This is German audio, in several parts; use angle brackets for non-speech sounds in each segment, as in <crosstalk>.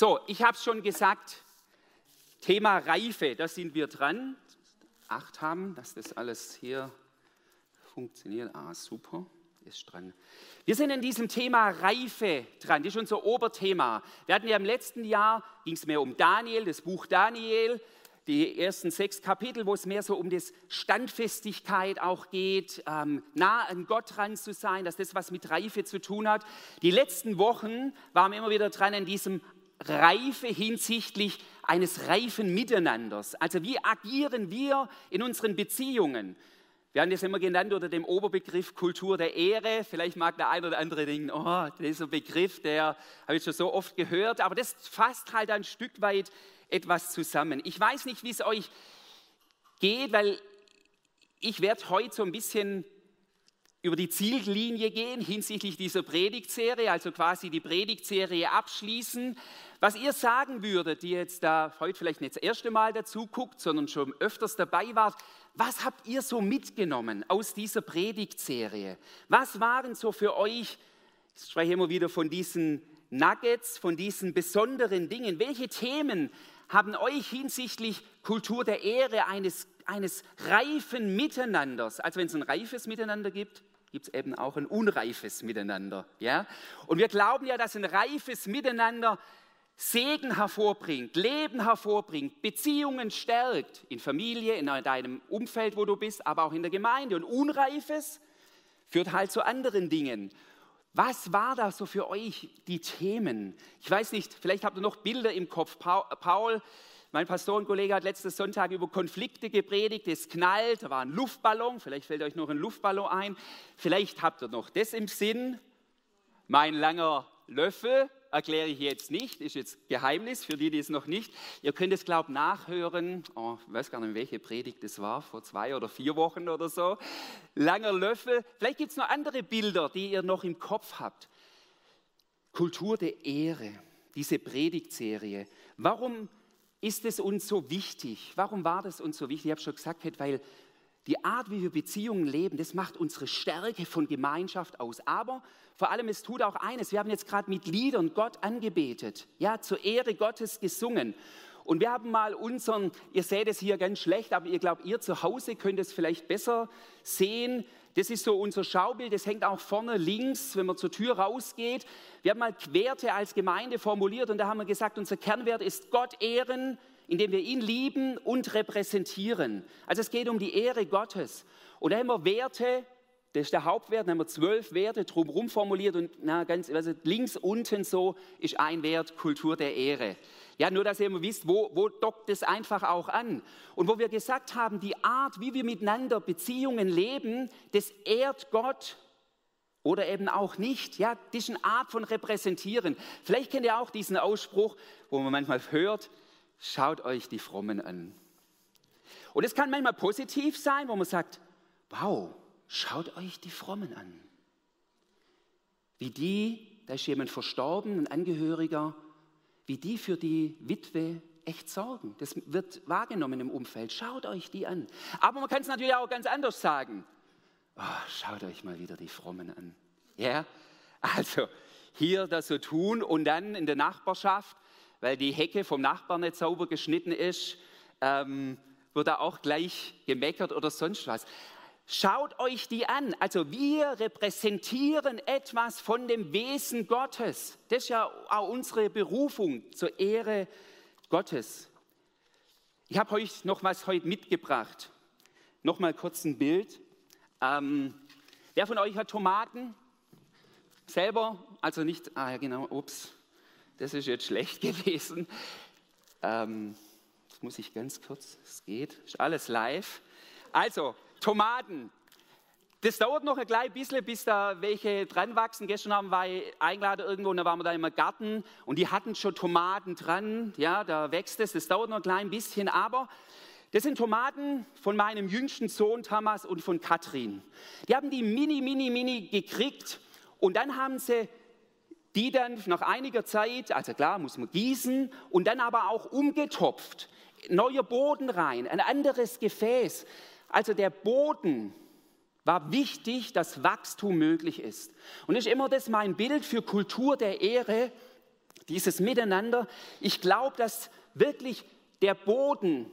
So, ich habe es schon gesagt, Thema Reife, da sind wir dran. Acht haben, dass das alles hier funktioniert. Ah, super, ist dran. Wir sind in diesem Thema Reife dran, das ist unser Oberthema. Wir hatten ja im letzten Jahr, ging es mehr um Daniel, das Buch Daniel, die ersten sechs Kapitel, wo es mehr so um das Standfestigkeit auch geht, ähm, nah an Gott dran zu sein, dass das was mit Reife zu tun hat. Die letzten Wochen waren wir immer wieder dran an diesem Reife hinsichtlich eines reifen Miteinanders. Also wie agieren wir in unseren Beziehungen? Wir haben das immer genannt unter dem Oberbegriff Kultur der Ehre. Vielleicht mag der eine oder andere denken, oh, dieser Begriff, der habe ich schon so oft gehört, aber das fasst halt ein Stück weit etwas zusammen. Ich weiß nicht, wie es euch geht, weil ich werde heute so ein bisschen über die Ziellinie gehen hinsichtlich dieser Predigtserie, also quasi die Predigtserie abschließen. Was ihr sagen würdet, die jetzt da heute vielleicht nicht das erste Mal dazu guckt, sondern schon öfters dabei wart, was habt ihr so mitgenommen aus dieser Predigtserie? Was waren so für euch, ich spreche immer wieder von diesen Nuggets, von diesen besonderen Dingen, welche Themen haben euch hinsichtlich Kultur der Ehre eines, eines reifen Miteinanders, also wenn es ein reifes Miteinander gibt, gibt es eben auch ein unreifes Miteinander. Ja? Und wir glauben ja, dass ein reifes Miteinander Segen hervorbringt, Leben hervorbringt, Beziehungen stärkt, in Familie, in deinem Umfeld, wo du bist, aber auch in der Gemeinde. Und Unreifes führt halt zu anderen Dingen. Was war da so für euch die Themen? Ich weiß nicht, vielleicht habt ihr noch Bilder im Kopf. Paul, mein Pastorenkollege hat letzten Sonntag über Konflikte gepredigt, es knallt, da war ein Luftballon, vielleicht fällt euch noch ein Luftballon ein. Vielleicht habt ihr noch das im Sinn. Mein langer Löffel erkläre ich jetzt nicht, ist jetzt Geheimnis für die, die es noch nicht. Ihr könnt es, glaube ich, nachhören. Oh, ich weiß gar nicht, welche Predigt das war, vor zwei oder vier Wochen oder so. Langer Löffel. Vielleicht gibt es noch andere Bilder, die ihr noch im Kopf habt. Kultur der Ehre, diese Predigtserie. Warum ist es uns so wichtig? Warum war das uns so wichtig? Ich habe schon gesagt, weil die Art, wie wir Beziehungen leben, das macht unsere Stärke von Gemeinschaft aus. Aber vor allem, es tut auch eines. Wir haben jetzt gerade mit Liedern Gott angebetet, ja, zur Ehre Gottes gesungen. Und wir haben mal unseren, ihr seht es hier ganz schlecht, aber ihr glaubt, ihr zu Hause könnt es vielleicht besser sehen. Das ist so unser Schaubild, das hängt auch vorne links, wenn man zur Tür rausgeht. Wir haben mal Werte als Gemeinde formuliert und da haben wir gesagt, unser Kernwert ist Gott ehren, indem wir ihn lieben und repräsentieren. Also es geht um die Ehre Gottes. Und da haben wir Werte, das ist der Hauptwert, da haben wir zwölf Werte drumherum formuliert und na, ganz, also links unten so ist ein Wert Kultur der Ehre. Ja, nur dass ihr immer wisst, wo, wo dockt es einfach auch an. Und wo wir gesagt haben, die Art, wie wir miteinander Beziehungen leben, das ehrt Gott oder eben auch nicht. Ja, das ist eine Art von Repräsentieren. Vielleicht kennt ihr auch diesen Ausspruch, wo man manchmal hört, schaut euch die Frommen an. Und es kann manchmal positiv sein, wo man sagt, wow, schaut euch die Frommen an. Wie die, da ist jemand verstorben, ein Angehöriger, wie die für die Witwe echt sorgen. Das wird wahrgenommen im Umfeld. Schaut euch die an. Aber man kann es natürlich auch ganz anders sagen. Oh, schaut euch mal wieder die Frommen an. Ja, also hier das so tun und dann in der Nachbarschaft weil die Hecke vom Nachbarn nicht sauber geschnitten ist, ähm, wird da auch gleich gemeckert oder sonst was. Schaut euch die an. Also wir repräsentieren etwas von dem Wesen Gottes. Das ist ja auch unsere Berufung zur Ehre Gottes. Ich habe euch noch was heute mitgebracht. Noch mal kurz ein Bild. Ähm, wer von euch hat Tomaten? Selber? Also nicht, ah ja genau, ups, das ist jetzt schlecht <laughs> gewesen. Ähm, das muss ich ganz kurz, es geht, ist alles live. Also, Tomaten. Das dauert noch ein klein bisschen, bis da welche dran wachsen. Gestern haben wir eingeladen irgendwo und da waren wir da im Garten und die hatten schon Tomaten dran. Ja, da wächst es. Das dauert noch ein klein bisschen, aber das sind Tomaten von meinem jüngsten Sohn Thomas und von Katrin. Die haben die mini, mini, mini gekriegt und dann haben sie die dann nach einiger Zeit, also klar, muss man gießen und dann aber auch umgetopft, neuer Boden rein, ein anderes Gefäß. Also der Boden war wichtig, dass Wachstum möglich ist. Und ist immer das mein Bild für Kultur der Ehre, dieses Miteinander. Ich glaube, dass wirklich der Boden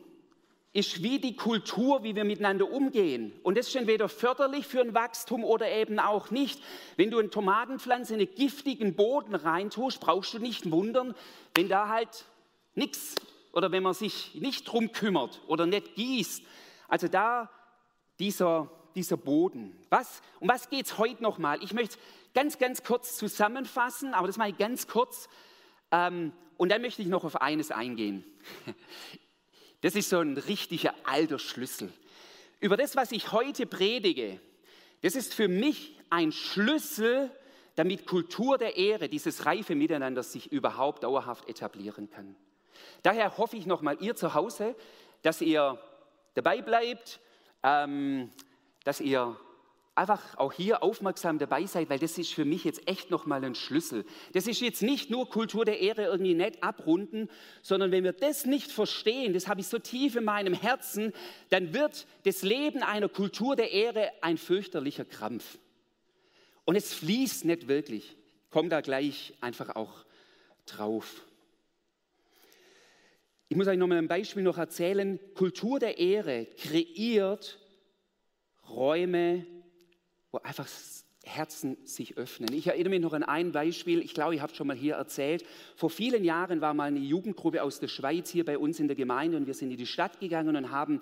ist wie die Kultur, wie wir miteinander umgehen. Und das ist entweder förderlich für ein Wachstum oder eben auch nicht. Wenn du eine Tomatenpflanze in einen giftigen Boden reintust, brauchst du nicht wundern, wenn da halt nichts oder wenn man sich nicht drum kümmert oder nicht gießt. Also da dieser, dieser Boden. Was, um was geht es heute nochmal? Ich möchte ganz, ganz kurz zusammenfassen, aber das mache ich ganz kurz. Ähm, und dann möchte ich noch auf eines eingehen. <laughs> Das ist so ein richtiger alter Schlüssel. Über das, was ich heute predige, das ist für mich ein Schlüssel, damit Kultur der Ehre, dieses reife Miteinander sich überhaupt dauerhaft etablieren kann. Daher hoffe ich nochmal, ihr zu Hause, dass ihr dabei bleibt, ähm, dass ihr einfach auch hier aufmerksam dabei seid, weil das ist für mich jetzt echt nochmal ein Schlüssel. Das ist jetzt nicht nur Kultur der Ehre irgendwie nett abrunden, sondern wenn wir das nicht verstehen, das habe ich so tief in meinem Herzen, dann wird das Leben einer Kultur der Ehre ein fürchterlicher Krampf. Und es fließt nicht wirklich. Ich da gleich einfach auch drauf. Ich muss euch noch mal ein Beispiel noch erzählen. Kultur der Ehre kreiert Räume wo einfach Herzen sich öffnen. Ich erinnere mich noch an ein Beispiel, ich glaube, ich habe es schon mal hier erzählt. Vor vielen Jahren war mal eine Jugendgruppe aus der Schweiz hier bei uns in der Gemeinde und wir sind in die Stadt gegangen und haben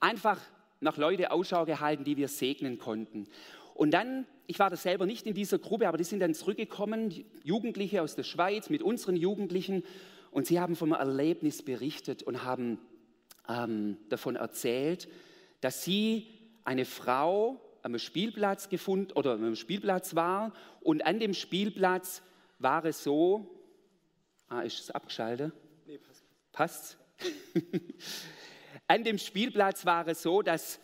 einfach nach Leute Ausschau gehalten, die wir segnen konnten. Und dann, ich war das selber nicht in dieser Gruppe, aber die sind dann zurückgekommen, Jugendliche aus der Schweiz mit unseren Jugendlichen und sie haben vom Erlebnis berichtet und haben ähm, davon erzählt, dass sie eine Frau am Spielplatz gefunden oder am Spielplatz war und an dem Spielplatz war es so, ah, ist es abgeschaltet? Nee, passt. Passt? <laughs> an dem Spielplatz war es so, dass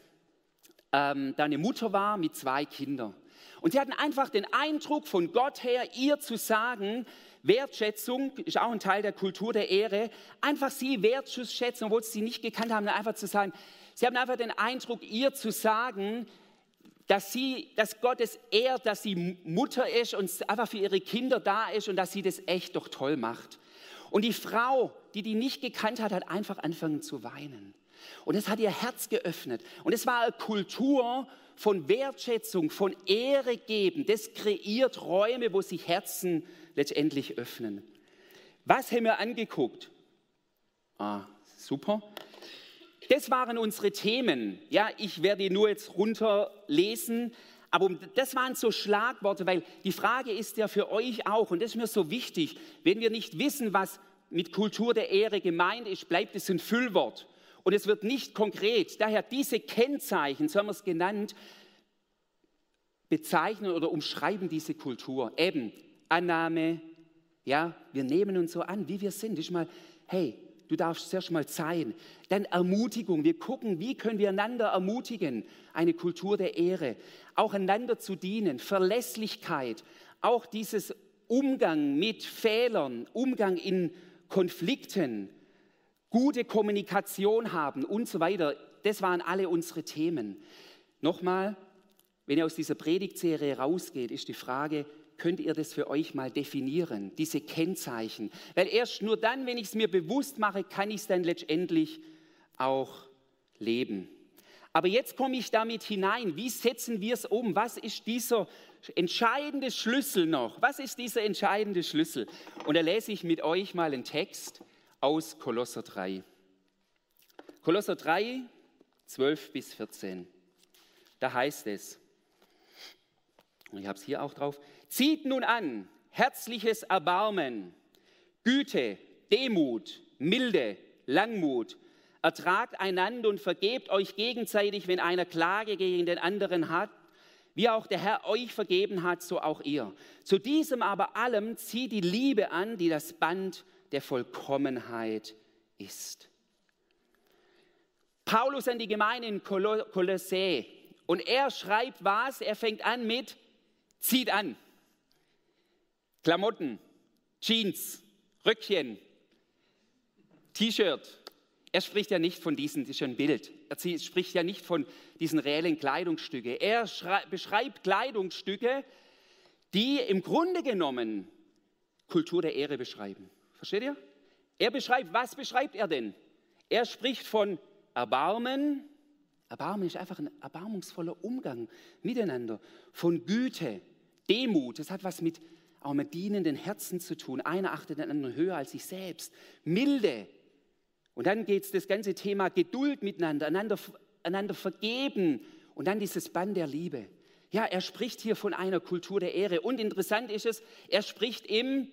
ähm, da eine Mutter war mit zwei Kindern. Und sie hatten einfach den Eindruck von Gott her, ihr zu sagen, Wertschätzung ist auch ein Teil der Kultur der Ehre, einfach sie wertschätzen, obwohl sie sie nicht gekannt haben, einfach zu sagen, sie haben einfach den Eindruck, ihr zu sagen, dass, sie, dass Gott es ehrt, dass sie Mutter ist und einfach für ihre Kinder da ist und dass sie das echt doch toll macht. Und die Frau, die die nicht gekannt hat, hat einfach angefangen zu weinen. Und es hat ihr Herz geöffnet. Und es war eine Kultur von Wertschätzung, von Ehre geben. Das kreiert Räume, wo sich Herzen letztendlich öffnen. Was haben wir angeguckt? Ah, super. Das waren unsere Themen. Ja, ich werde die nur jetzt runterlesen, aber das waren so Schlagworte, weil die Frage ist ja für euch auch, und das ist mir so wichtig, wenn wir nicht wissen, was mit Kultur der Ehre gemeint ist, bleibt es ein Füllwort. Und es wird nicht konkret. Daher diese Kennzeichen, so haben wir es genannt, bezeichnen oder umschreiben diese Kultur. Eben Annahme, ja, wir nehmen uns so an, wie wir sind. Ist mal, hey, du darfst zuerst mal sein. Dann Ermutigung. Wir gucken, wie können wir einander ermutigen. Eine Kultur der Ehre. Auch einander zu dienen. Verlässlichkeit. Auch dieses Umgang mit Fehlern. Umgang in Konflikten. Gute Kommunikation haben und so weiter. Das waren alle unsere Themen. Nochmal, wenn ihr aus dieser Predigtserie rausgeht, ist die Frage, könnt ihr das für euch mal definieren, diese Kennzeichen. Weil erst nur dann, wenn ich es mir bewusst mache, kann ich es dann letztendlich auch leben. Aber jetzt komme ich damit hinein. Wie setzen wir es um? Was ist dieser entscheidende Schlüssel noch? Was ist dieser entscheidende Schlüssel? Und da lese ich mit euch mal einen Text aus Kolosser 3. Kolosser 3, 12 bis 14. Da heißt es, und ich habe es hier auch drauf, zieht nun an herzliches Erbarmen, Güte, Demut, Milde, Langmut, ertragt einander und vergebt euch gegenseitig, wenn einer Klage gegen den anderen hat, wie auch der Herr euch vergeben hat, so auch ihr. Zu diesem aber allem zieht die Liebe an, die das Band der Vollkommenheit ist. Paulus an die Gemeinde in Kolossä und er schreibt was? Er fängt an mit zieht an. Klamotten, Jeans, Röckchen, T-Shirt. Er spricht ja nicht von diesen, das ist ein Bild. Er spricht ja nicht von diesen reellen Kleidungsstücke. Er beschreibt Kleidungsstücke, die im Grunde genommen Kultur der Ehre beschreiben. Versteht ihr? Er beschreibt, was beschreibt er denn? Er spricht von Erbarmen. Erbarmen ist einfach ein erbarmungsvoller Umgang miteinander. Von Güte, Demut. Das hat was mit auch mit dienenden Herzen zu tun. Einer achtet den anderen höher als sich selbst. Milde. Und dann geht es das ganze Thema Geduld miteinander, einander, einander vergeben und dann dieses Band der Liebe. Ja, er spricht hier von einer Kultur der Ehre. Und interessant ist es, er spricht im,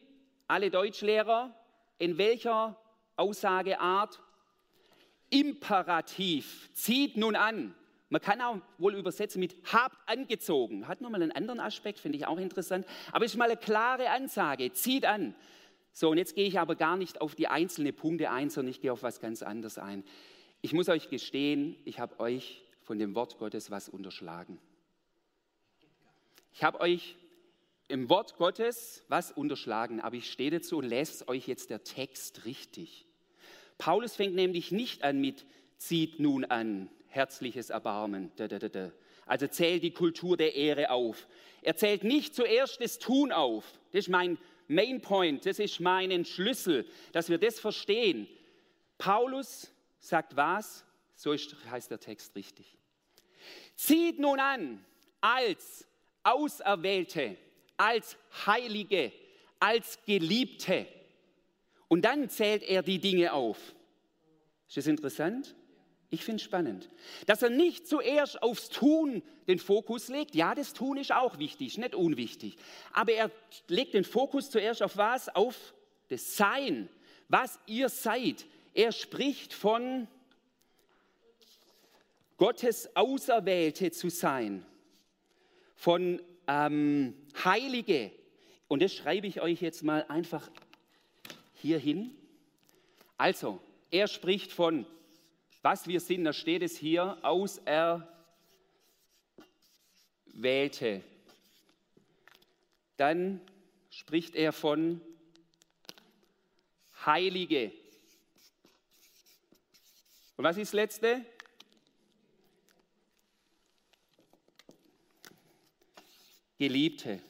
alle Deutschlehrer, in welcher Aussageart? Imperativ. Zieht nun an. Man kann auch wohl übersetzen mit habt angezogen. Hat nochmal einen anderen Aspekt, finde ich auch interessant. Aber es ist mal eine klare Ansage. Zieht an. So, und jetzt gehe ich aber gar nicht auf die einzelnen Punkte ein, sondern ich gehe auf was ganz anderes ein. Ich muss euch gestehen, ich habe euch von dem Wort Gottes was unterschlagen. Ich habe euch im Wort Gottes was unterschlagen, aber ich stehe dazu und lese euch jetzt der Text richtig. Paulus fängt nämlich nicht an mit zieht nun an, herzliches Erbarmen. Also zählt die Kultur der Ehre auf. Er zählt nicht zuerst das Tun auf. Das ist mein Main Point, das ist mein Schlüssel, dass wir das verstehen. Paulus sagt was? So ist, heißt der Text richtig. Zieht nun an als Auserwählte, als Heilige, als Geliebte. Und dann zählt er die Dinge auf. Ist das interessant? Ich finde es spannend, dass er nicht zuerst aufs Tun den Fokus legt. Ja, das Tun ist auch wichtig, nicht unwichtig. Aber er legt den Fokus zuerst auf was? Auf das Sein, was ihr seid. Er spricht von Gottes Auserwählte zu sein, von ähm, Heilige. Und das schreibe ich euch jetzt mal einfach hier hin. Also, er spricht von was wir sind, da steht es hier, auserwählte. Dann spricht er von Heilige. Und was ist das letzte? Geliebte.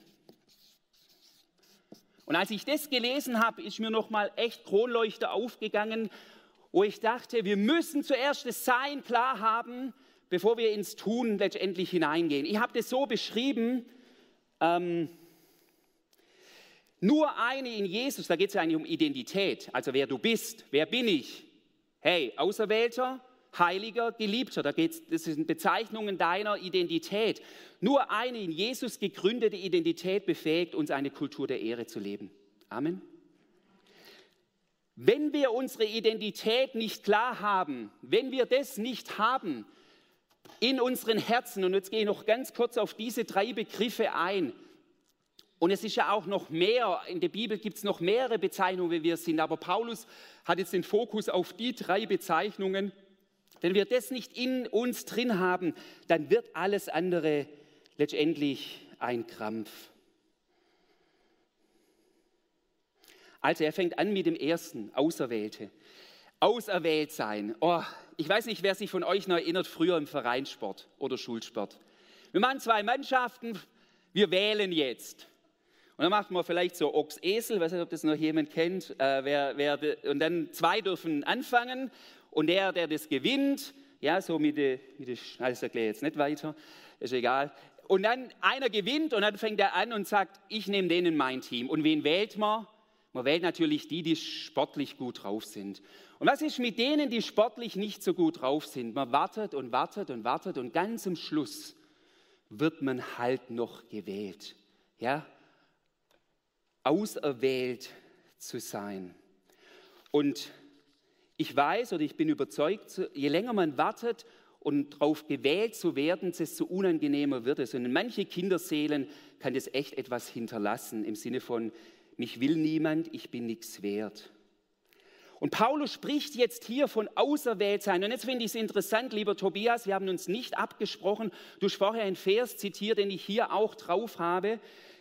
Und als ich das gelesen habe, ist mir noch mal echt Kronleuchter aufgegangen, wo ich dachte, wir müssen zuerst das Sein klar haben, bevor wir ins Tun letztendlich hineingehen. Ich habe das so beschrieben, ähm, nur eine in Jesus, da geht es ja eigentlich um Identität, also wer du bist, wer bin ich? Hey, Auserwählter, Heiliger, Geliebter, da geht's, das sind Bezeichnungen deiner Identität. Nur eine in Jesus gegründete Identität befähigt uns, eine Kultur der Ehre zu leben. Amen. Wenn wir unsere Identität nicht klar haben, wenn wir das nicht haben in unseren Herzen, und jetzt gehe ich noch ganz kurz auf diese drei Begriffe ein, und es ist ja auch noch mehr, in der Bibel gibt es noch mehrere Bezeichnungen, wie wir sind, aber Paulus hat jetzt den Fokus auf die drei Bezeichnungen. Wenn wir das nicht in uns drin haben, dann wird alles andere letztendlich ein Krampf. Also er fängt an mit dem ersten, Auserwählte. Auserwählt sein. Oh, ich weiß nicht, wer sich von euch noch erinnert, früher im Vereinssport oder Schulsport. Wir machen zwei Mannschaften, wir wählen jetzt. Und dann macht man vielleicht so Ochs-Esel, weiß nicht, ob das noch jemand kennt. Äh, wer, wer, und dann zwei dürfen anfangen und der, der das gewinnt, ja, so mit der, mit der das erkläre ich jetzt nicht weiter, ist egal. Und dann einer gewinnt und dann fängt er an und sagt, ich nehme den in mein Team. Und wen wählt man? Man wählt natürlich die, die sportlich gut drauf sind. Und was ist mit denen, die sportlich nicht so gut drauf sind? Man wartet und wartet und wartet und ganz am Schluss wird man halt noch gewählt. Ja? Auserwählt zu sein. Und ich weiß oder ich bin überzeugt, je länger man wartet und darauf gewählt zu werden, desto unangenehmer wird es. Und in manche Kinderseelen kann das echt etwas hinterlassen im Sinne von, mich will niemand, ich bin nichts wert. Und Paulus spricht jetzt hier von Auserwähltsein. Und jetzt finde ich es interessant, lieber Tobias, wir haben uns nicht abgesprochen. Du hast vorher einen Vers zitiert, den ich hier auch drauf habe,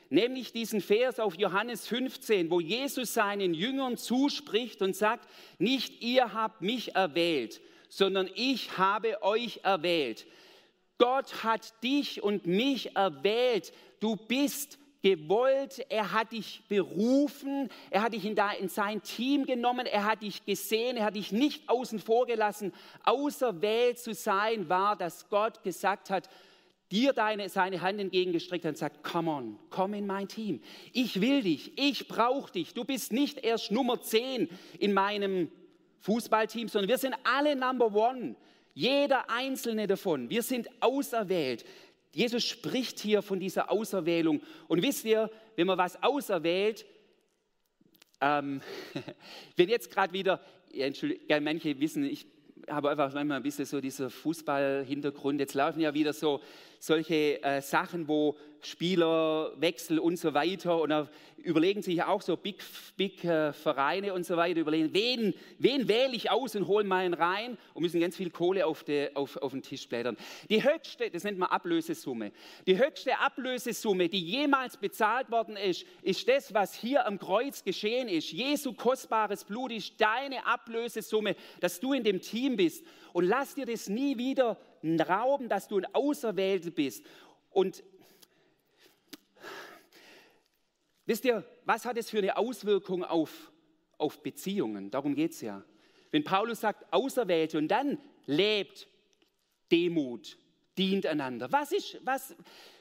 nämlich diesen Vers auf Johannes 15, wo Jesus seinen Jüngern zuspricht und sagt, nicht ihr habt mich erwählt, sondern ich habe euch erwählt. Gott hat dich und mich erwählt. Du bist gewollt, er hat dich berufen, er hat dich in, da, in sein Team genommen, er hat dich gesehen, er hat dich nicht außen vor gelassen. Auserwählt zu sein war, dass Gott gesagt hat, dir deine, seine Hand entgegengestreckt hat und sagt, come on, komm in mein Team. Ich will dich, ich brauche dich. Du bist nicht erst Nummer 10 in meinem Fußballteam, sondern wir sind alle Number One. Jeder einzelne davon. Wir sind auserwählt. Jesus spricht hier von dieser Auserwählung. Und wisst ihr, wenn man was auserwählt, ähm, <laughs> wenn jetzt gerade wieder, ja, Entschuldigung, manche wissen, ich habe einfach manchmal ein bisschen so dieser Fußball-Hintergrund. Jetzt laufen ja wieder so solche äh, Sachen, wo Spielerwechsel und so weiter und überlegen sich auch so Big, Big äh, Vereine und so weiter, überlegen, wen, wen wähle ich aus und hole meinen rein und müssen ganz viel Kohle auf, de, auf, auf den Tisch blättern. Die höchste, das nennt man Ablösesumme, die höchste Ablösesumme, die jemals bezahlt worden ist, ist das, was hier am Kreuz geschehen ist. Jesu kostbares Blut ist deine Ablösesumme, dass du in dem Team bist. Und lass dir das nie wieder rauben, dass du ein Auserwählter bist. Und wisst ihr, was hat es für eine Auswirkung auf, auf Beziehungen? Darum geht es ja. Wenn Paulus sagt, Auserwählte und dann lebt Demut, dient einander. Was ist, was,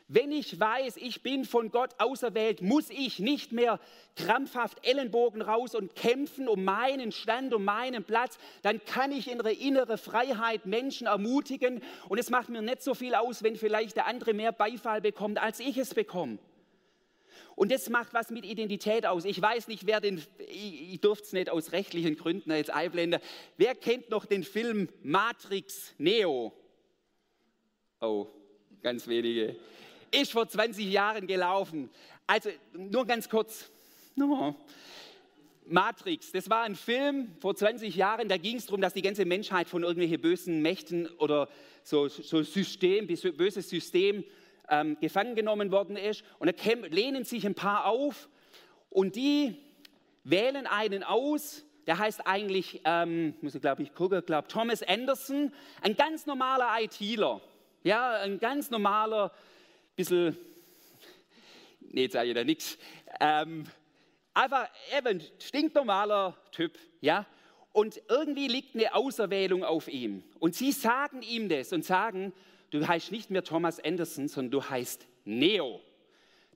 wenn ich weiß, ich bin von Gott auserwählt, muss ich nicht mehr krampfhaft Ellenbogen raus und kämpfen um meinen Stand, um meinen Platz. Dann kann ich in der innere Freiheit Menschen ermutigen. Und es macht mir nicht so viel aus, wenn vielleicht der andere mehr Beifall bekommt, als ich es bekomme. Und das macht was mit Identität aus. Ich weiß nicht, wer den, ich, ich durfte es nicht aus rechtlichen Gründen jetzt einblenden. Wer kennt noch den Film Matrix Neo? Oh, ganz wenige ist vor 20 Jahren gelaufen. Also nur ganz kurz. No. Matrix, das war ein Film vor 20 Jahren, da ging es darum, dass die ganze Menschheit von irgendwelchen bösen Mächten oder so, so System, böses System ähm, gefangen genommen worden ist. Und da lehnen sich ein paar auf. Und die wählen einen aus, der heißt eigentlich, ähm, muss ich glaube ich gucken, glaube Thomas Anderson, ein ganz normaler ITler, ja, ein ganz normaler bisschen, <laughs> nee, jetzt sage ich da nichts, ähm, einfach eben stinknormaler Typ, ja, und irgendwie liegt eine Auserwählung auf ihm. Und sie sagen ihm das und sagen, du heißt nicht mehr Thomas Anderson, sondern du heißt Neo,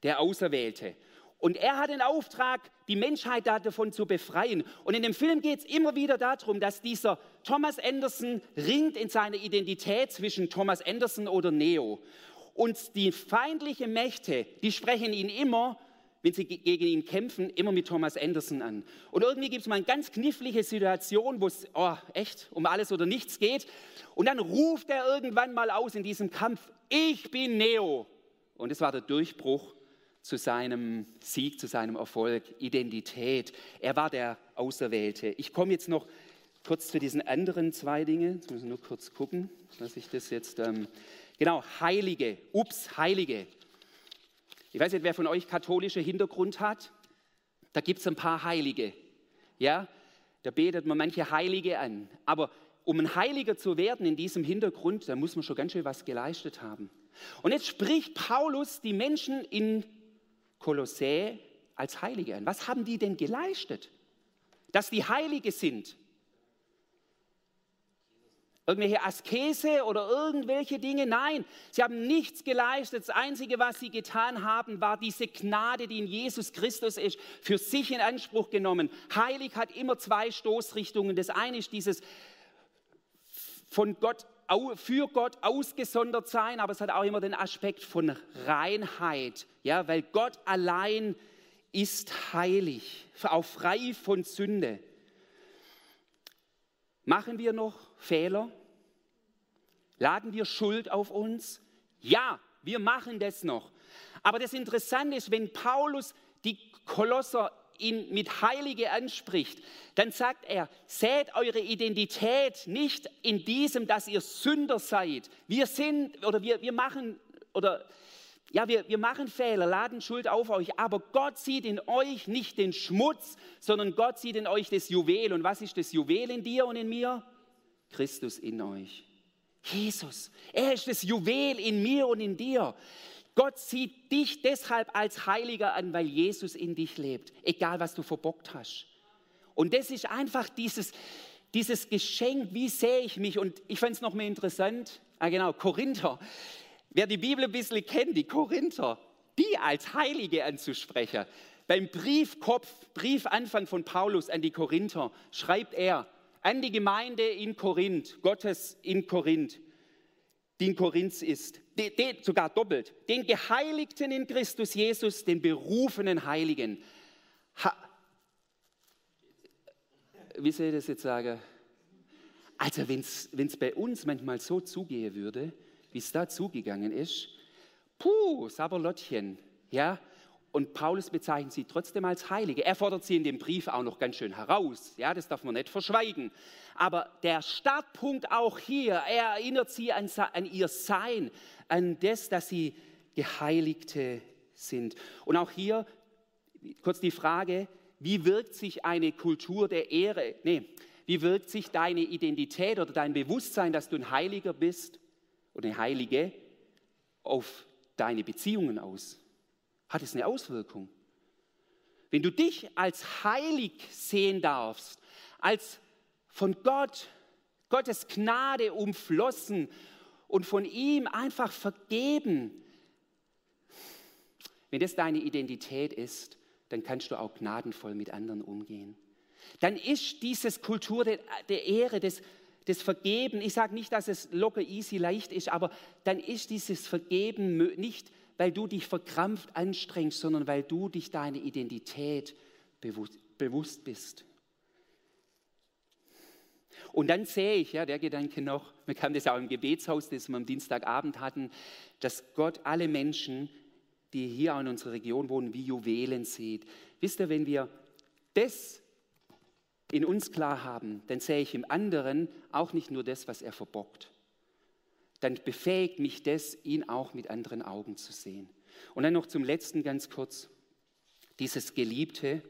der Auserwählte. Und er hat den Auftrag, die Menschheit davon zu befreien. Und in dem Film geht es immer wieder darum, dass dieser Thomas Anderson ringt in seiner Identität zwischen Thomas Anderson oder Neo. Und die feindlichen Mächte, die sprechen ihn immer, wenn sie gegen ihn kämpfen, immer mit Thomas Anderson an. Und irgendwie gibt es mal eine ganz knifflige Situation, wo es oh, echt um alles oder nichts geht. Und dann ruft er irgendwann mal aus in diesem Kampf, ich bin Neo. Und es war der Durchbruch zu seinem Sieg, zu seinem Erfolg, Identität. Er war der Auserwählte. Ich komme jetzt noch kurz zu diesen anderen zwei Dingen. Jetzt muss ich nur kurz gucken, dass ich das jetzt... Ähm, Genau, Heilige. Ups, Heilige. Ich weiß nicht, wer von euch katholischer Hintergrund hat. Da gibt es ein paar Heilige. Ja, da betet man manche Heilige an. Aber um ein Heiliger zu werden in diesem Hintergrund, da muss man schon ganz schön was geleistet haben. Und jetzt spricht Paulus die Menschen in Kolossä als Heilige an. Was haben die denn geleistet? Dass die Heilige sind irgendwelche Askese oder irgendwelche Dinge. Nein, sie haben nichts geleistet. Das Einzige, was sie getan haben, war diese Gnade, die in Jesus Christus ist, für sich in Anspruch genommen. Heilig hat immer zwei Stoßrichtungen. Das eine ist dieses von Gott für Gott ausgesondert sein, aber es hat auch immer den Aspekt von Reinheit, ja, weil Gott allein ist heilig, auch frei von Sünde. Machen wir noch Fehler? Laden wir Schuld auf uns? Ja, wir machen das noch. Aber das Interessante ist, wenn Paulus die Kolosser ihn mit Heilige anspricht, dann sagt er, sät eure Identität nicht in diesem, dass ihr Sünder seid. Wir sind oder wir, wir machen oder ja, wir, wir machen Fehler, laden Schuld auf euch, aber Gott sieht in euch nicht den Schmutz, sondern Gott sieht in euch das Juwel. Und was ist das Juwel in dir und in mir? Christus in euch. Jesus, er ist das Juwel in mir und in dir. Gott sieht dich deshalb als Heiliger an, weil Jesus in dich lebt, egal was du verbockt hast. Und das ist einfach dieses, dieses Geschenk, wie sehe ich mich? Und ich fand es noch mehr interessant, ah genau, Korinther. Wer die Bibel ein bisschen kennt, die Korinther, die als Heilige anzusprechen. Beim Briefkopf, Briefanfang von Paulus an die Korinther, schreibt er an die Gemeinde in Korinth, Gottes in Korinth, die in Korinth ist, den, den, sogar doppelt, den Geheiligten in Christus Jesus, den berufenen Heiligen. Ha, wie soll ich das jetzt sagen? Also wenn es bei uns manchmal so zugehen würde, wie es da zugegangen ist, puh, Saberlottchen, ja, und Paulus bezeichnet sie trotzdem als Heilige. Er fordert sie in dem Brief auch noch ganz schön heraus. Ja, das darf man nicht verschweigen. Aber der Startpunkt auch hier, er erinnert sie an, an ihr Sein, an das, dass sie Geheiligte sind. Und auch hier kurz die Frage, wie wirkt sich eine Kultur der Ehre, nee, wie wirkt sich deine Identität oder dein Bewusstsein, dass du ein Heiliger bist oder eine Heilige, auf deine Beziehungen aus? hat es eine Auswirkung. Wenn du dich als heilig sehen darfst, als von Gott, Gottes Gnade umflossen und von ihm einfach vergeben, wenn das deine Identität ist, dann kannst du auch gnadenvoll mit anderen umgehen. Dann ist dieses Kultur der, der Ehre, des, des Vergeben, ich sage nicht, dass es locker, easy, leicht ist, aber dann ist dieses Vergeben nicht weil du dich verkrampft anstrengst, sondern weil du dich deine Identität bewusst, bist. Und dann sehe ich, ja, der Gedanke noch, wir haben das auch im Gebetshaus, das wir am Dienstagabend hatten, dass Gott alle Menschen, die hier in unserer Region wohnen, wie Juwelen sieht. Wisst ihr, wenn wir das in uns klar haben, dann sehe ich im anderen auch nicht nur das, was er verbockt, dann befähigt mich das, ihn auch mit anderen Augen zu sehen. Und dann noch zum letzten ganz kurz, dieses Geliebte.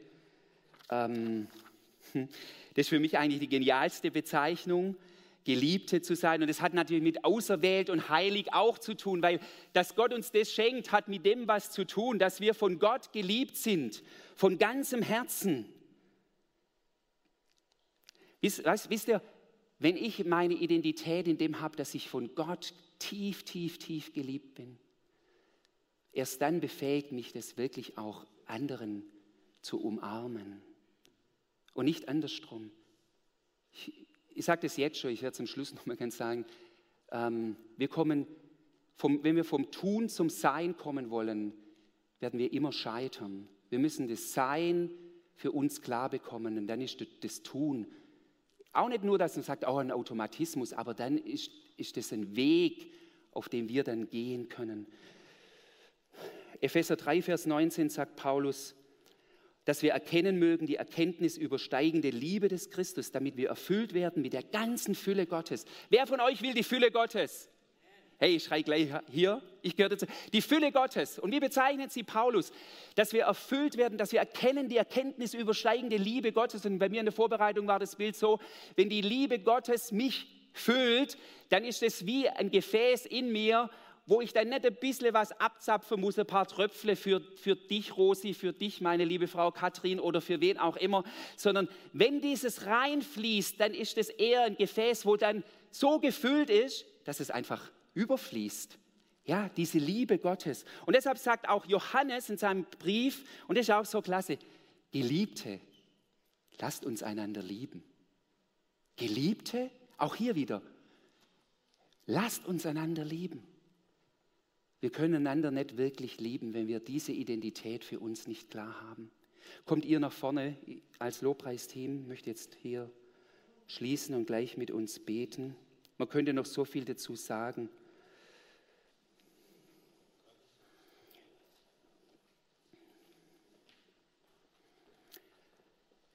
Ähm, <laughs> das ist für mich eigentlich die genialste Bezeichnung, Geliebte zu sein. Und das hat natürlich mit auserwählt und heilig auch zu tun, weil dass Gott uns das schenkt, hat mit dem was zu tun, dass wir von Gott geliebt sind, von ganzem Herzen. Wisst, wisst ihr, wenn ich meine Identität in dem habe, dass ich von Gott tief, tief, tief geliebt bin, erst dann befähigt mich das wirklich auch anderen zu umarmen und nicht andersrum. Ich, ich sage das jetzt schon, ich werde zum Schluss noch mal ganz sagen, ähm, wir kommen, vom, wenn wir vom Tun zum Sein kommen wollen, werden wir immer scheitern. Wir müssen das Sein für uns klar bekommen und dann ist das Tun auch nicht nur, dass man sagt, oh, ein Automatismus, aber dann ist, ist das ein Weg, auf dem wir dann gehen können. Epheser 3, Vers 19 sagt Paulus, dass wir erkennen mögen die Erkenntnis übersteigende Liebe des Christus, damit wir erfüllt werden mit der ganzen Fülle Gottes. Wer von euch will die Fülle Gottes? Hey, ich schrei gleich hier, ich gehöre dazu. Die Fülle Gottes. Und wie bezeichnet sie Paulus? Dass wir erfüllt werden, dass wir erkennen die Erkenntnis übersteigende Liebe Gottes. Und bei mir in der Vorbereitung war das Bild so, wenn die Liebe Gottes mich füllt, dann ist es wie ein Gefäß in mir, wo ich dann nicht ein bisschen was abzapfen muss, ein paar Tröpfle für, für dich, Rosi, für dich, meine liebe Frau Katrin oder für wen auch immer, sondern wenn dieses reinfließt, dann ist es eher ein Gefäß, wo dann so gefüllt ist, dass es einfach überfließt. Ja, diese Liebe Gottes. Und deshalb sagt auch Johannes in seinem Brief, und das ist auch so klasse, Geliebte, lasst uns einander lieben. Geliebte, auch hier wieder, lasst uns einander lieben. Wir können einander nicht wirklich lieben, wenn wir diese Identität für uns nicht klar haben. Kommt ihr nach vorne als Lobpreisteam, möchte jetzt hier schließen und gleich mit uns beten. Man könnte noch so viel dazu sagen.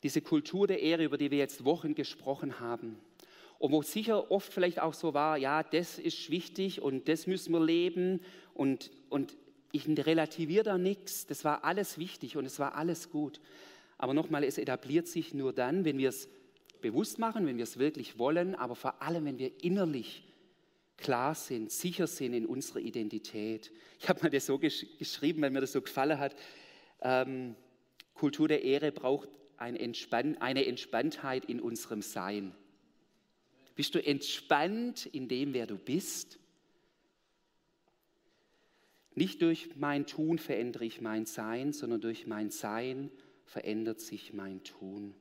Diese Kultur der Ehre, über die wir jetzt Wochen gesprochen haben. Und wo sicher oft vielleicht auch so war, ja, das ist wichtig und das müssen wir leben und, und ich relativiere da nichts. Das war alles wichtig und es war alles gut. Aber nochmal, es etabliert sich nur dann, wenn wir es bewusst machen, wenn wir es wirklich wollen, aber vor allem, wenn wir innerlich klar sind, sicher sind in unserer Identität. Ich habe mal das so gesch geschrieben, weil mir das so gefallen hat. Ähm, Kultur der Ehre braucht eine Entspanntheit in unserem Sein. Bist du entspannt in dem, wer du bist? Nicht durch mein Tun verändere ich mein Sein, sondern durch mein Sein verändert sich mein Tun.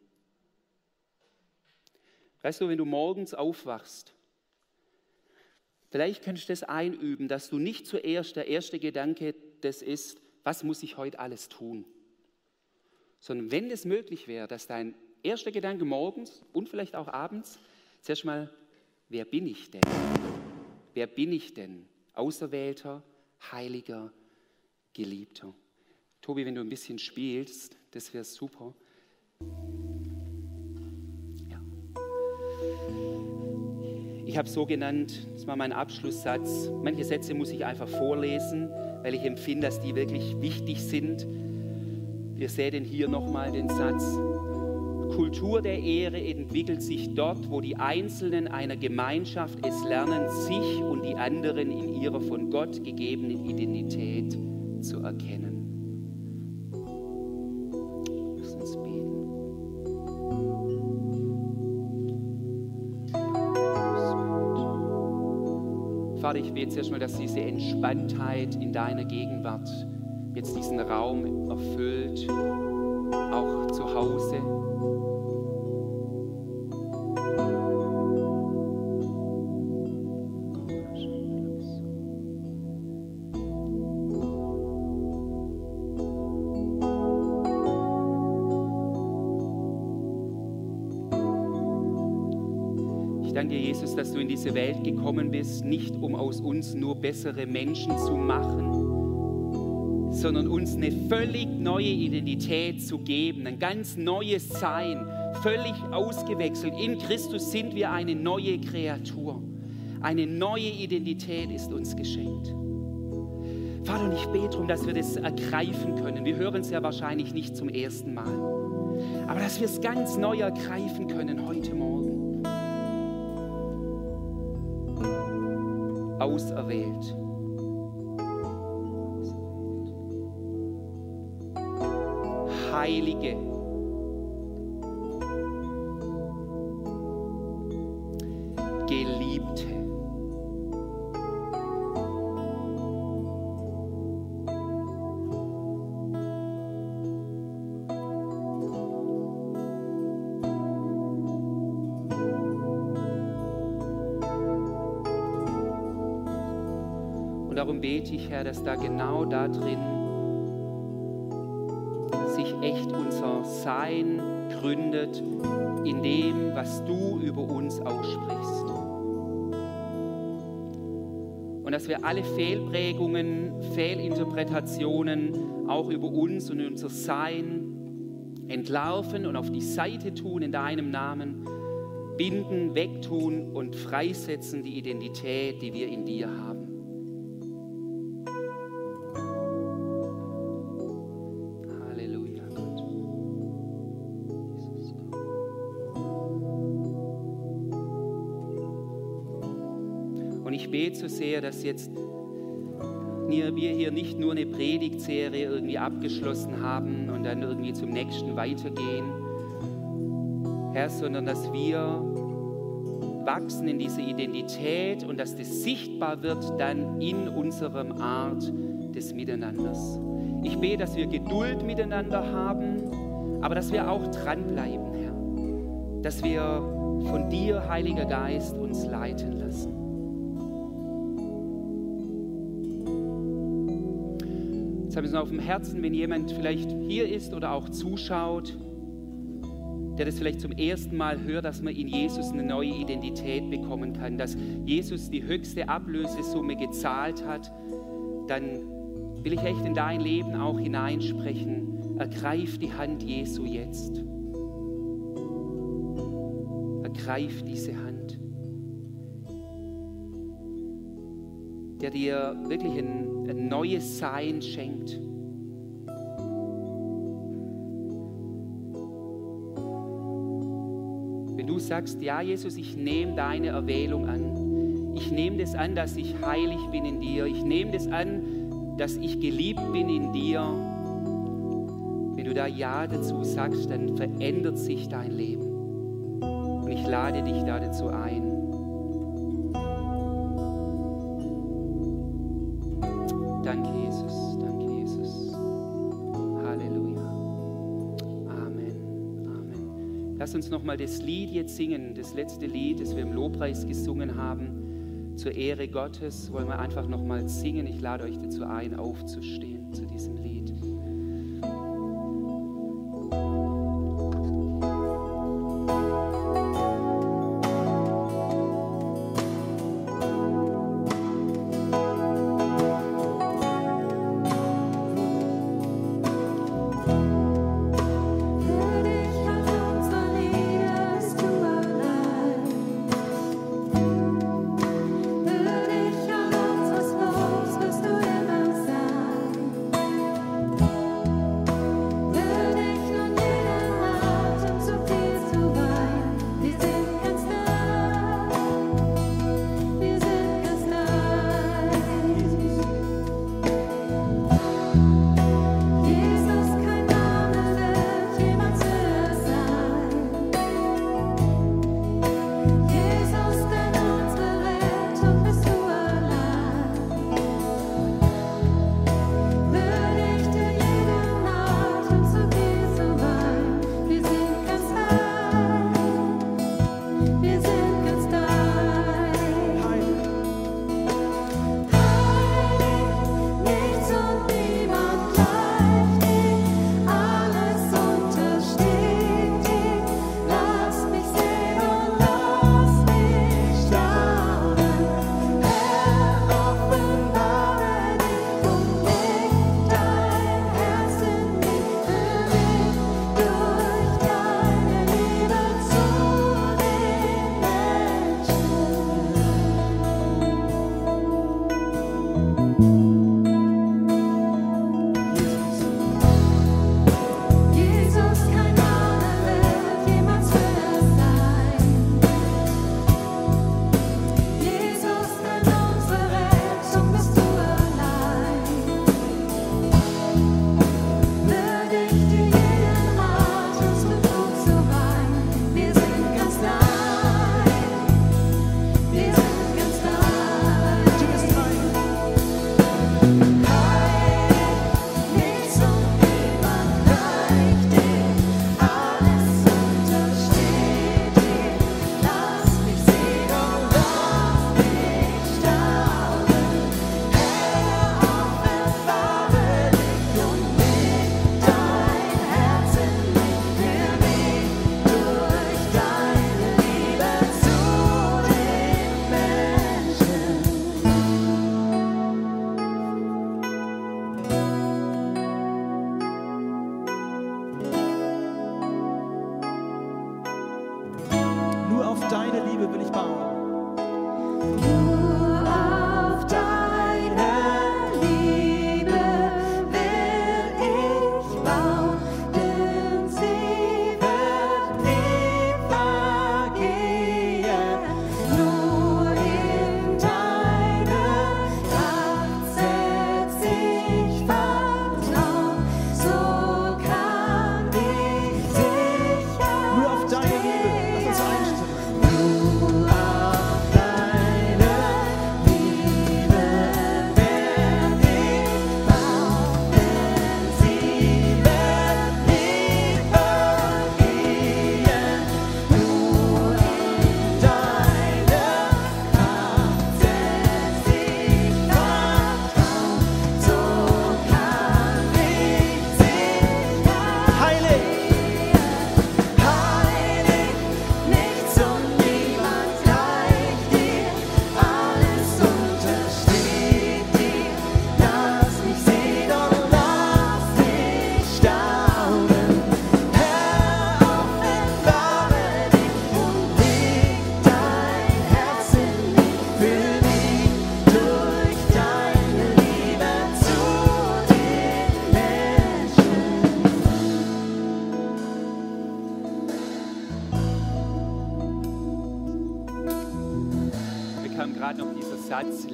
Weißt du, wenn du morgens aufwachst, vielleicht könntest du das einüben, dass du nicht zuerst der erste Gedanke das ist, was muss ich heute alles tun? Sondern wenn es möglich wäre, dass dein erster Gedanke morgens und vielleicht auch abends zuerst mal, wer bin ich denn? Wer bin ich denn? Auserwählter, Heiliger, Geliebter. Tobi, wenn du ein bisschen spielst, das wäre super. Ja. Ich habe so genannt, das war mein Abschlusssatz. Manche Sätze muss ich einfach vorlesen, weil ich empfinde, dass die wirklich wichtig sind. Wir sehen hier nochmal den Satz. Kultur der Ehre entwickelt sich dort, wo die Einzelnen einer Gemeinschaft es lernen, sich und die anderen in ihrer von Gott gegebenen Identität zu erkennen. Lass uns beten. Vater, ich bete zuerst mal, dass diese Entspanntheit in deiner Gegenwart jetzt diesen Raum erfüllt, auch zu Hause. Ich danke dir, Jesus, dass du in diese Welt gekommen bist, nicht um aus uns nur bessere Menschen zu machen, sondern uns eine völlig neue Identität zu geben, ein ganz neues Sein, völlig ausgewechselt. In Christus sind wir eine neue Kreatur. Eine neue Identität ist uns geschenkt. Vater, und ich bete darum, dass wir das ergreifen können. Wir hören es ja wahrscheinlich nicht zum ersten Mal. Aber dass wir es ganz neu ergreifen können heute Morgen. auserwählt. Heilige. Geliebte. Und darum bete ich, Herr, dass da genau da drin Sein gründet in dem, was du über uns aussprichst. Und dass wir alle Fehlprägungen, Fehlinterpretationen auch über uns und unser Sein entlarven und auf die Seite tun in deinem Namen, binden, wegtun und freisetzen die Identität, die wir in dir haben. So sehr, dass jetzt wir hier nicht nur eine Predigtserie irgendwie abgeschlossen haben und dann irgendwie zum nächsten weitergehen, Herr, sondern dass wir wachsen in diese Identität und dass das sichtbar wird dann in unserem Art des Miteinanders. Ich bete, dass wir Geduld miteinander haben, aber dass wir auch dranbleiben, Herr. Dass wir von dir, Heiliger Geist, uns leiten lassen. Jetzt habe ich es noch auf dem Herzen, wenn jemand vielleicht hier ist oder auch zuschaut, der das vielleicht zum ersten Mal hört, dass man in Jesus eine neue Identität bekommen kann, dass Jesus die höchste Ablösesumme gezahlt hat, dann will ich echt in dein Leben auch hineinsprechen. Ergreif die Hand Jesu jetzt. Ergreif diese Hand, der dir wirklich ein, ein neues Sein schenkt. Wenn du sagst, ja Jesus, ich nehme deine Erwählung an. Ich nehme das an, dass ich heilig bin in dir. Ich nehme das an, dass ich geliebt bin in dir. Wenn du da Ja dazu sagst, dann verändert sich dein Leben. Und ich lade dich da dazu ein. uns nochmal das Lied jetzt singen, das letzte Lied, das wir im Lobpreis gesungen haben. Zur Ehre Gottes wollen wir einfach nochmal singen. Ich lade euch dazu ein, aufzustehen zu diesem Lied.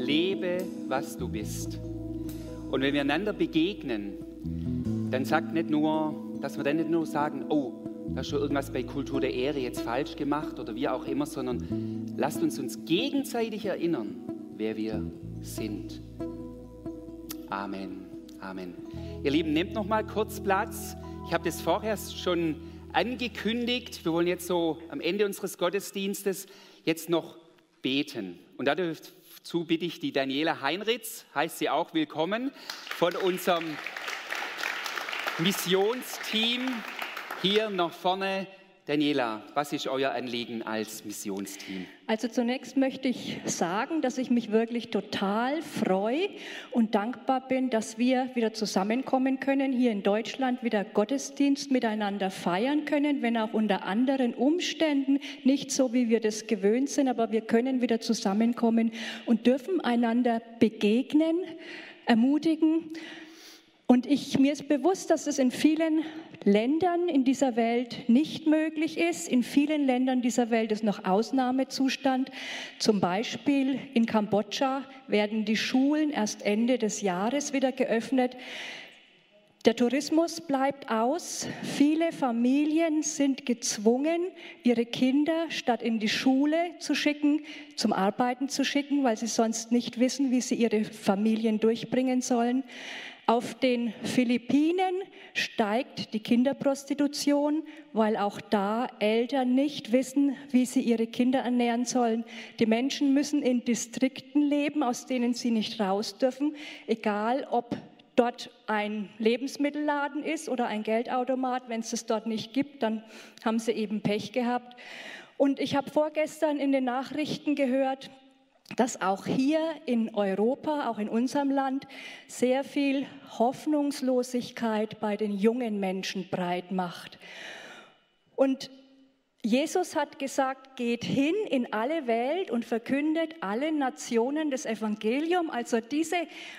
Lebe, was du bist. Und wenn wir einander begegnen, dann sagt nicht nur, dass wir dann nicht nur sagen, oh, da ist schon irgendwas bei Kultur der Ehre jetzt falsch gemacht oder wie auch immer, sondern lasst uns uns gegenseitig erinnern, wer wir sind. Amen. Amen. Ihr Lieben, nehmt noch mal kurz Platz. Ich habe das vorher schon angekündigt. Wir wollen jetzt so am Ende unseres Gottesdienstes jetzt noch beten. Und dazu bitte ich die Daniela Heinritz, heißt sie auch willkommen, von unserem Missionsteam hier nach vorne Daniela, was ist euer Anliegen als Missionsteam? Also zunächst möchte ich sagen, dass ich mich wirklich total freue und dankbar bin, dass wir wieder zusammenkommen können, hier in Deutschland wieder Gottesdienst miteinander feiern können, wenn auch unter anderen Umständen, nicht so wie wir das gewöhnt sind, aber wir können wieder zusammenkommen und dürfen einander begegnen, ermutigen. Und ich, mir ist bewusst, dass es in vielen Ländern in dieser Welt nicht möglich ist. In vielen Ländern dieser Welt ist noch Ausnahmezustand. Zum Beispiel in Kambodscha werden die Schulen erst Ende des Jahres wieder geöffnet. Der Tourismus bleibt aus. Viele Familien sind gezwungen, ihre Kinder statt in die Schule zu schicken, zum Arbeiten zu schicken, weil sie sonst nicht wissen, wie sie ihre Familien durchbringen sollen. Auf den Philippinen steigt die Kinderprostitution, weil auch da Eltern nicht wissen, wie sie ihre Kinder ernähren sollen. Die Menschen müssen in Distrikten leben, aus denen sie nicht raus dürfen, egal ob dort ein Lebensmittelladen ist oder ein Geldautomat. Wenn es es dort nicht gibt, dann haben sie eben Pech gehabt. Und ich habe vorgestern in den Nachrichten gehört, dass auch hier in Europa, auch in unserem Land, sehr viel Hoffnungslosigkeit bei den jungen Menschen breit macht. Und Jesus hat gesagt, geht hin in alle Welt und verkündet allen Nationen das Evangelium. Also diese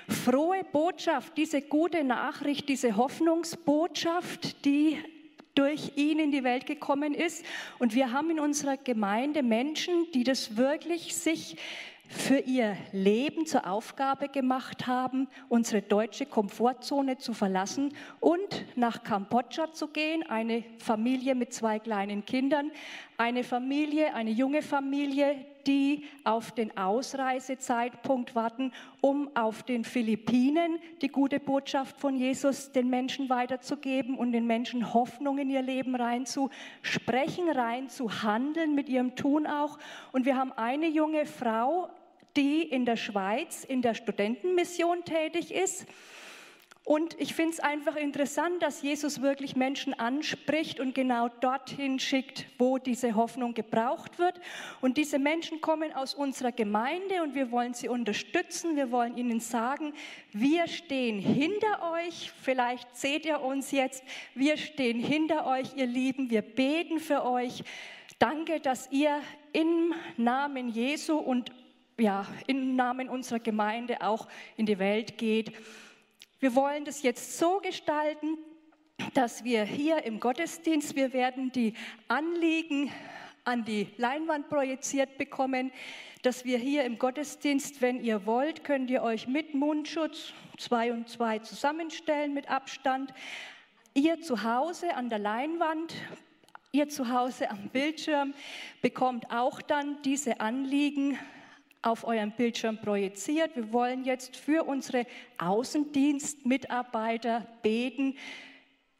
frohe Botschaft, diese gute Nachricht, diese Hoffnungsbotschaft, die durch ihn in die Welt gekommen ist. Und wir haben in unserer Gemeinde Menschen, die das wirklich sich für ihr Leben zur Aufgabe gemacht haben, unsere deutsche Komfortzone zu verlassen und nach Kambodscha zu gehen, eine Familie mit zwei kleinen Kindern, eine Familie, eine junge Familie, die auf den Ausreisezeitpunkt warten, um auf den Philippinen die gute Botschaft von Jesus den Menschen weiterzugeben und den Menschen Hoffnung in ihr Leben reinzusprechen, reinzuhandeln mit ihrem Tun auch. Und wir haben eine junge Frau, die in der Schweiz in der Studentenmission tätig ist und ich finde es einfach interessant, dass Jesus wirklich Menschen anspricht und genau dorthin schickt, wo diese Hoffnung gebraucht wird. Und diese Menschen kommen aus unserer Gemeinde und wir wollen sie unterstützen. Wir wollen ihnen sagen, wir stehen hinter euch. Vielleicht seht ihr uns jetzt. Wir stehen hinter euch, ihr Lieben. Wir beten für euch. Danke, dass ihr im Namen Jesu und ja, im Namen unserer Gemeinde auch in die Welt geht. Wir wollen das jetzt so gestalten, dass wir hier im Gottesdienst, wir werden die Anliegen an die Leinwand projiziert bekommen, dass wir hier im Gottesdienst, wenn ihr wollt, könnt ihr euch mit Mundschutz zwei und zwei zusammenstellen mit Abstand. Ihr zu Hause an der Leinwand, ihr zu Hause am Bildschirm bekommt auch dann diese Anliegen auf eurem Bildschirm projiziert. Wir wollen jetzt für unsere Außendienstmitarbeiter beten,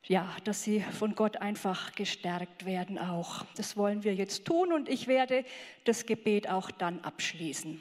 ja, dass sie von Gott einfach gestärkt werden auch. Das wollen wir jetzt tun und ich werde das Gebet auch dann abschließen.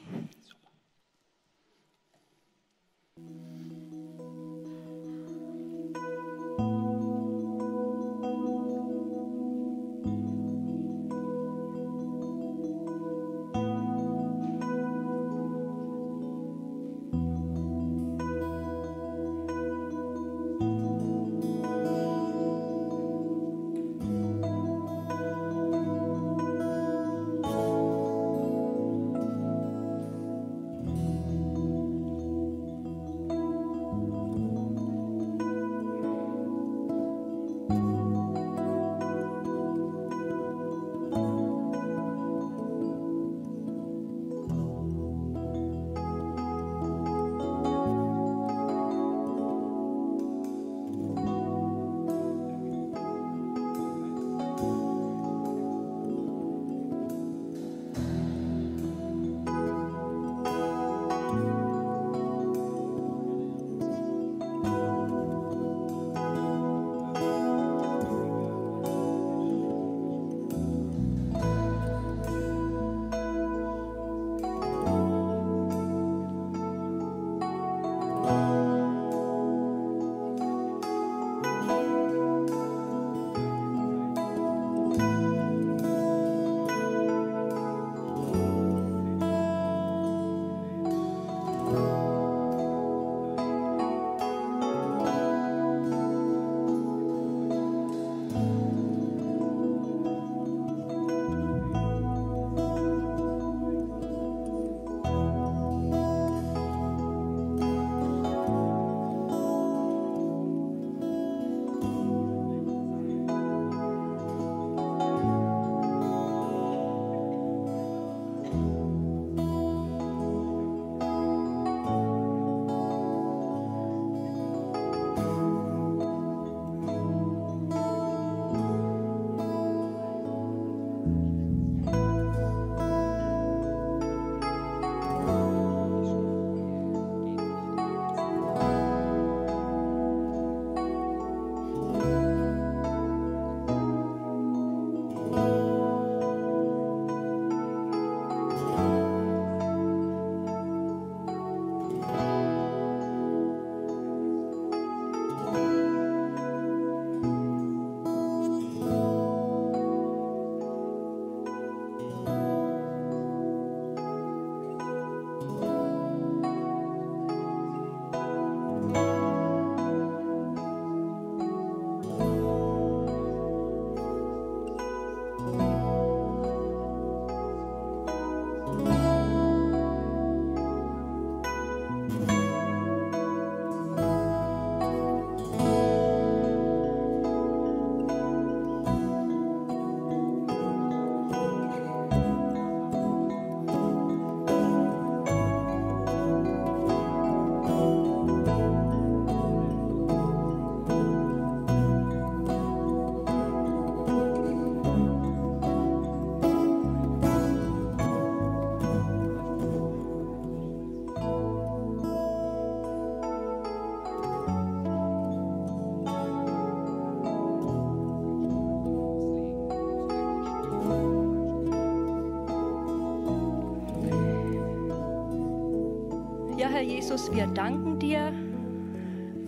Jesus, wir danken dir.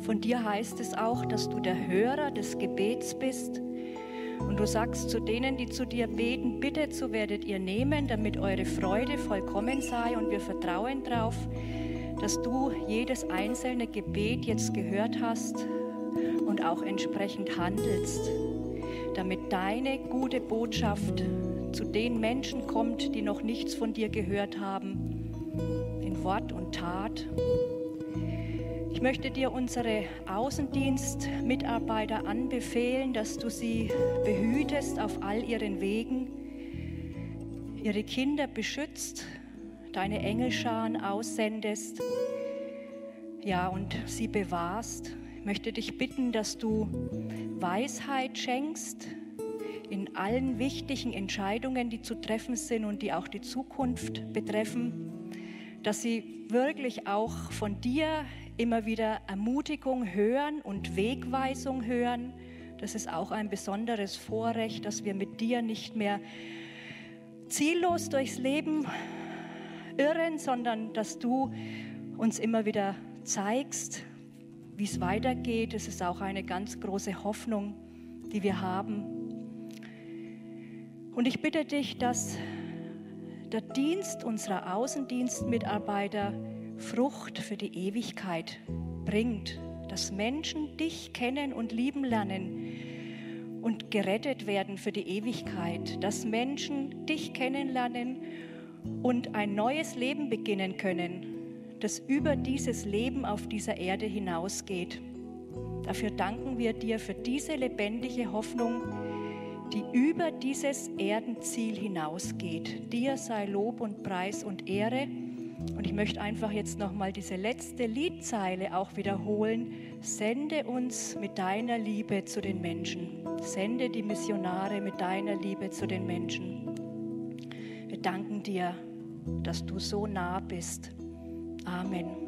Von dir heißt es auch, dass du der Hörer des Gebets bist. Und du sagst zu denen, die zu dir beten, bittet, so werdet ihr nehmen, damit eure Freude vollkommen sei. Und wir vertrauen darauf, dass du jedes einzelne Gebet jetzt gehört hast und auch entsprechend handelst, damit deine gute Botschaft zu den Menschen kommt, die noch nichts von dir gehört haben, Wort und Tat. Ich möchte dir unsere Außendienstmitarbeiter anbefehlen, dass du sie behütest auf all ihren Wegen, ihre Kinder beschützt, deine Engelscharen aussendest, ja, und sie bewahrst. Ich möchte dich bitten, dass du Weisheit schenkst in allen wichtigen Entscheidungen, die zu treffen sind und die auch die Zukunft betreffen, dass sie wirklich auch von dir immer wieder Ermutigung hören und Wegweisung hören. Das ist auch ein besonderes Vorrecht, dass wir mit dir nicht mehr ziellos durchs Leben irren, sondern dass du uns immer wieder zeigst, wie es weitergeht. Es ist auch eine ganz große Hoffnung, die wir haben. Und ich bitte dich, dass der Dienst unserer Außendienstmitarbeiter Frucht für die Ewigkeit bringt, dass Menschen dich kennen und lieben lernen und gerettet werden für die Ewigkeit, dass Menschen dich kennenlernen und ein neues Leben beginnen können, das über dieses Leben auf dieser Erde hinausgeht. Dafür danken wir dir für diese lebendige Hoffnung, die über dieses Erdenziel hinausgeht. Dir sei Lob und Preis und Ehre. Und ich möchte einfach jetzt nochmal diese letzte Liedzeile auch wiederholen. Sende uns mit deiner Liebe zu den Menschen. Sende die Missionare mit deiner Liebe zu den Menschen. Wir danken dir, dass du so nah bist. Amen.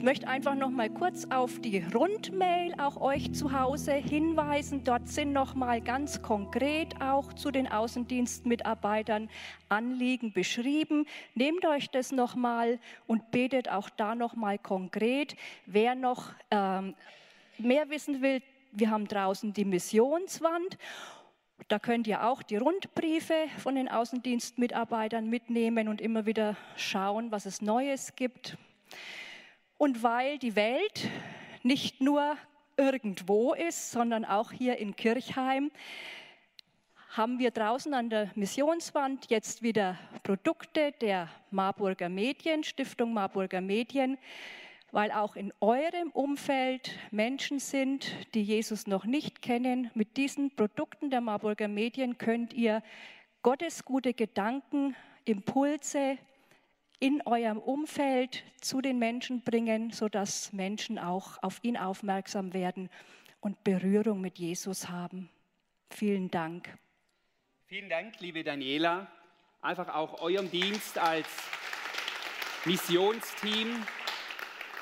Ich möchte einfach noch mal kurz auf die Rundmail auch euch zu Hause hinweisen. Dort sind noch mal ganz konkret auch zu den Außendienstmitarbeitern Anliegen beschrieben. Nehmt euch das noch mal und betet auch da noch mal konkret. Wer noch ähm, mehr wissen will, wir haben draußen die Missionswand. Da könnt ihr auch die Rundbriefe von den Außendienstmitarbeitern mitnehmen und immer wieder schauen, was es Neues gibt. Und weil die Welt nicht nur irgendwo ist, sondern auch hier in Kirchheim, haben wir draußen an der Missionswand jetzt wieder Produkte der Marburger Medien, Stiftung Marburger Medien, weil auch in eurem Umfeld Menschen sind, die Jesus noch nicht kennen. Mit diesen Produkten der Marburger Medien könnt ihr Gottes gute Gedanken, Impulse, in eurem Umfeld zu den Menschen bringen, sodass Menschen auch auf ihn aufmerksam werden und Berührung mit Jesus haben. Vielen Dank. Vielen Dank, liebe Daniela. Einfach auch eurem Dienst als Missionsteam,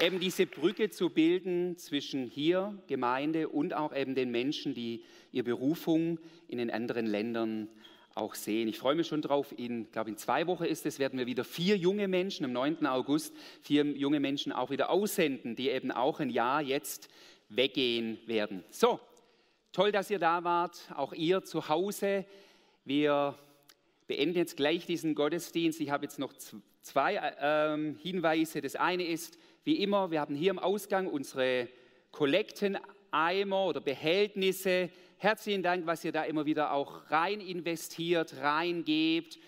eben diese Brücke zu bilden zwischen hier, Gemeinde und auch eben den Menschen, die ihre Berufung in den anderen Ländern auch sehen. Ich freue mich schon drauf. In, glaube in zwei Wochen ist es, werden wir wieder vier junge Menschen am 9. August, vier junge Menschen auch wieder aussenden, die eben auch ein Jahr jetzt weggehen werden. So, toll, dass ihr da wart, auch ihr zu Hause. Wir beenden jetzt gleich diesen Gottesdienst. Ich habe jetzt noch zwei äh, Hinweise. Das eine ist, wie immer, wir haben hier im Ausgang unsere Kollekteneimer oder Behältnisse herzlichen Dank, was ihr da immer wieder auch rein investiert, reingebt.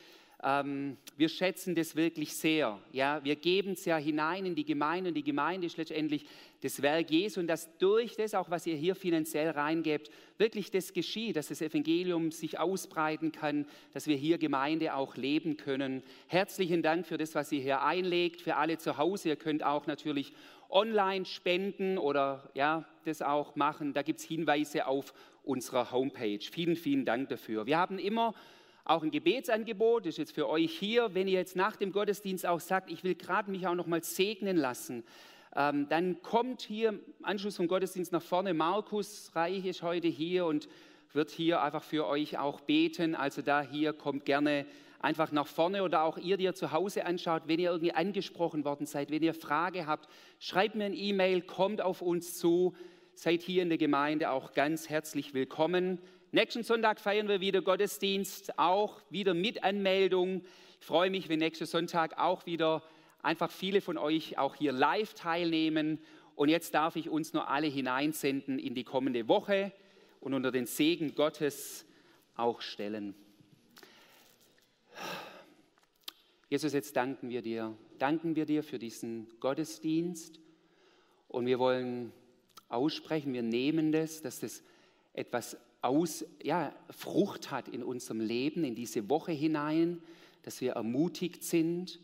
Ähm, wir schätzen das wirklich sehr. Ja, wir geben es ja hinein in die Gemeinde und die Gemeinde ist letztendlich das Werk Jesu und dass durch das auch, was ihr hier finanziell reingebt, wirklich das geschieht, dass das Evangelium sich ausbreiten kann, dass wir hier Gemeinde auch leben können. Herzlichen Dank für das, was ihr hier einlegt, für alle zu Hause. Ihr könnt auch natürlich online spenden oder ja, das auch machen. Da gibt es Hinweise auf unserer Homepage. Vielen, vielen Dank dafür. Wir haben immer auch ein Gebetsangebot, das ist jetzt für euch hier. Wenn ihr jetzt nach dem Gottesdienst auch sagt, ich will gerade mich auch noch mal segnen lassen, ähm, dann kommt hier im Anschluss vom Gottesdienst nach vorne. Markus Reich ist heute hier und wird hier einfach für euch auch beten. Also da hier kommt gerne einfach nach vorne oder auch ihr, die ihr zu Hause anschaut, wenn ihr irgendwie angesprochen worden seid, wenn ihr Frage habt, schreibt mir ein E-Mail, kommt auf uns zu, seid hier in der Gemeinde auch ganz herzlich willkommen. Nächsten Sonntag feiern wir wieder Gottesdienst, auch wieder mit Anmeldung. Ich freue mich, wenn nächsten Sonntag auch wieder einfach viele von euch auch hier live teilnehmen. Und jetzt darf ich uns nur alle hineinsenden in die kommende Woche und unter den Segen Gottes auch stellen. Jesus, jetzt danken wir dir. Danken wir dir für diesen Gottesdienst. Und wir wollen aussprechen, wir nehmen das, dass das etwas aus, ja, Frucht hat in unserem Leben, in diese Woche hinein, dass wir ermutigt sind,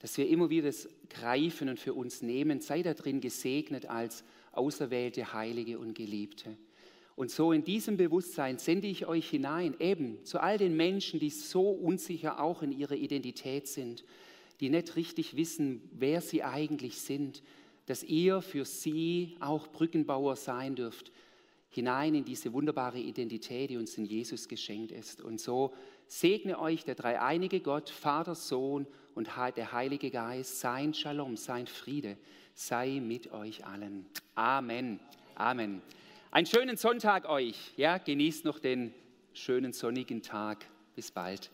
dass wir immer wieder das greifen und für uns nehmen. Sei da drin gesegnet als auserwählte Heilige und Geliebte. Und so in diesem Bewusstsein sende ich euch hinein, eben zu all den Menschen, die so unsicher auch in ihrer Identität sind, die nicht richtig wissen, wer sie eigentlich sind, dass ihr für sie auch Brückenbauer sein dürft, hinein in diese wunderbare Identität, die uns in Jesus geschenkt ist. Und so segne euch der dreieinige Gott, Vater, Sohn und der Heilige Geist, sein Shalom, sein Friede sei mit euch allen. Amen. Amen. Einen schönen Sonntag euch. Ja, genießt noch den schönen sonnigen Tag. Bis bald.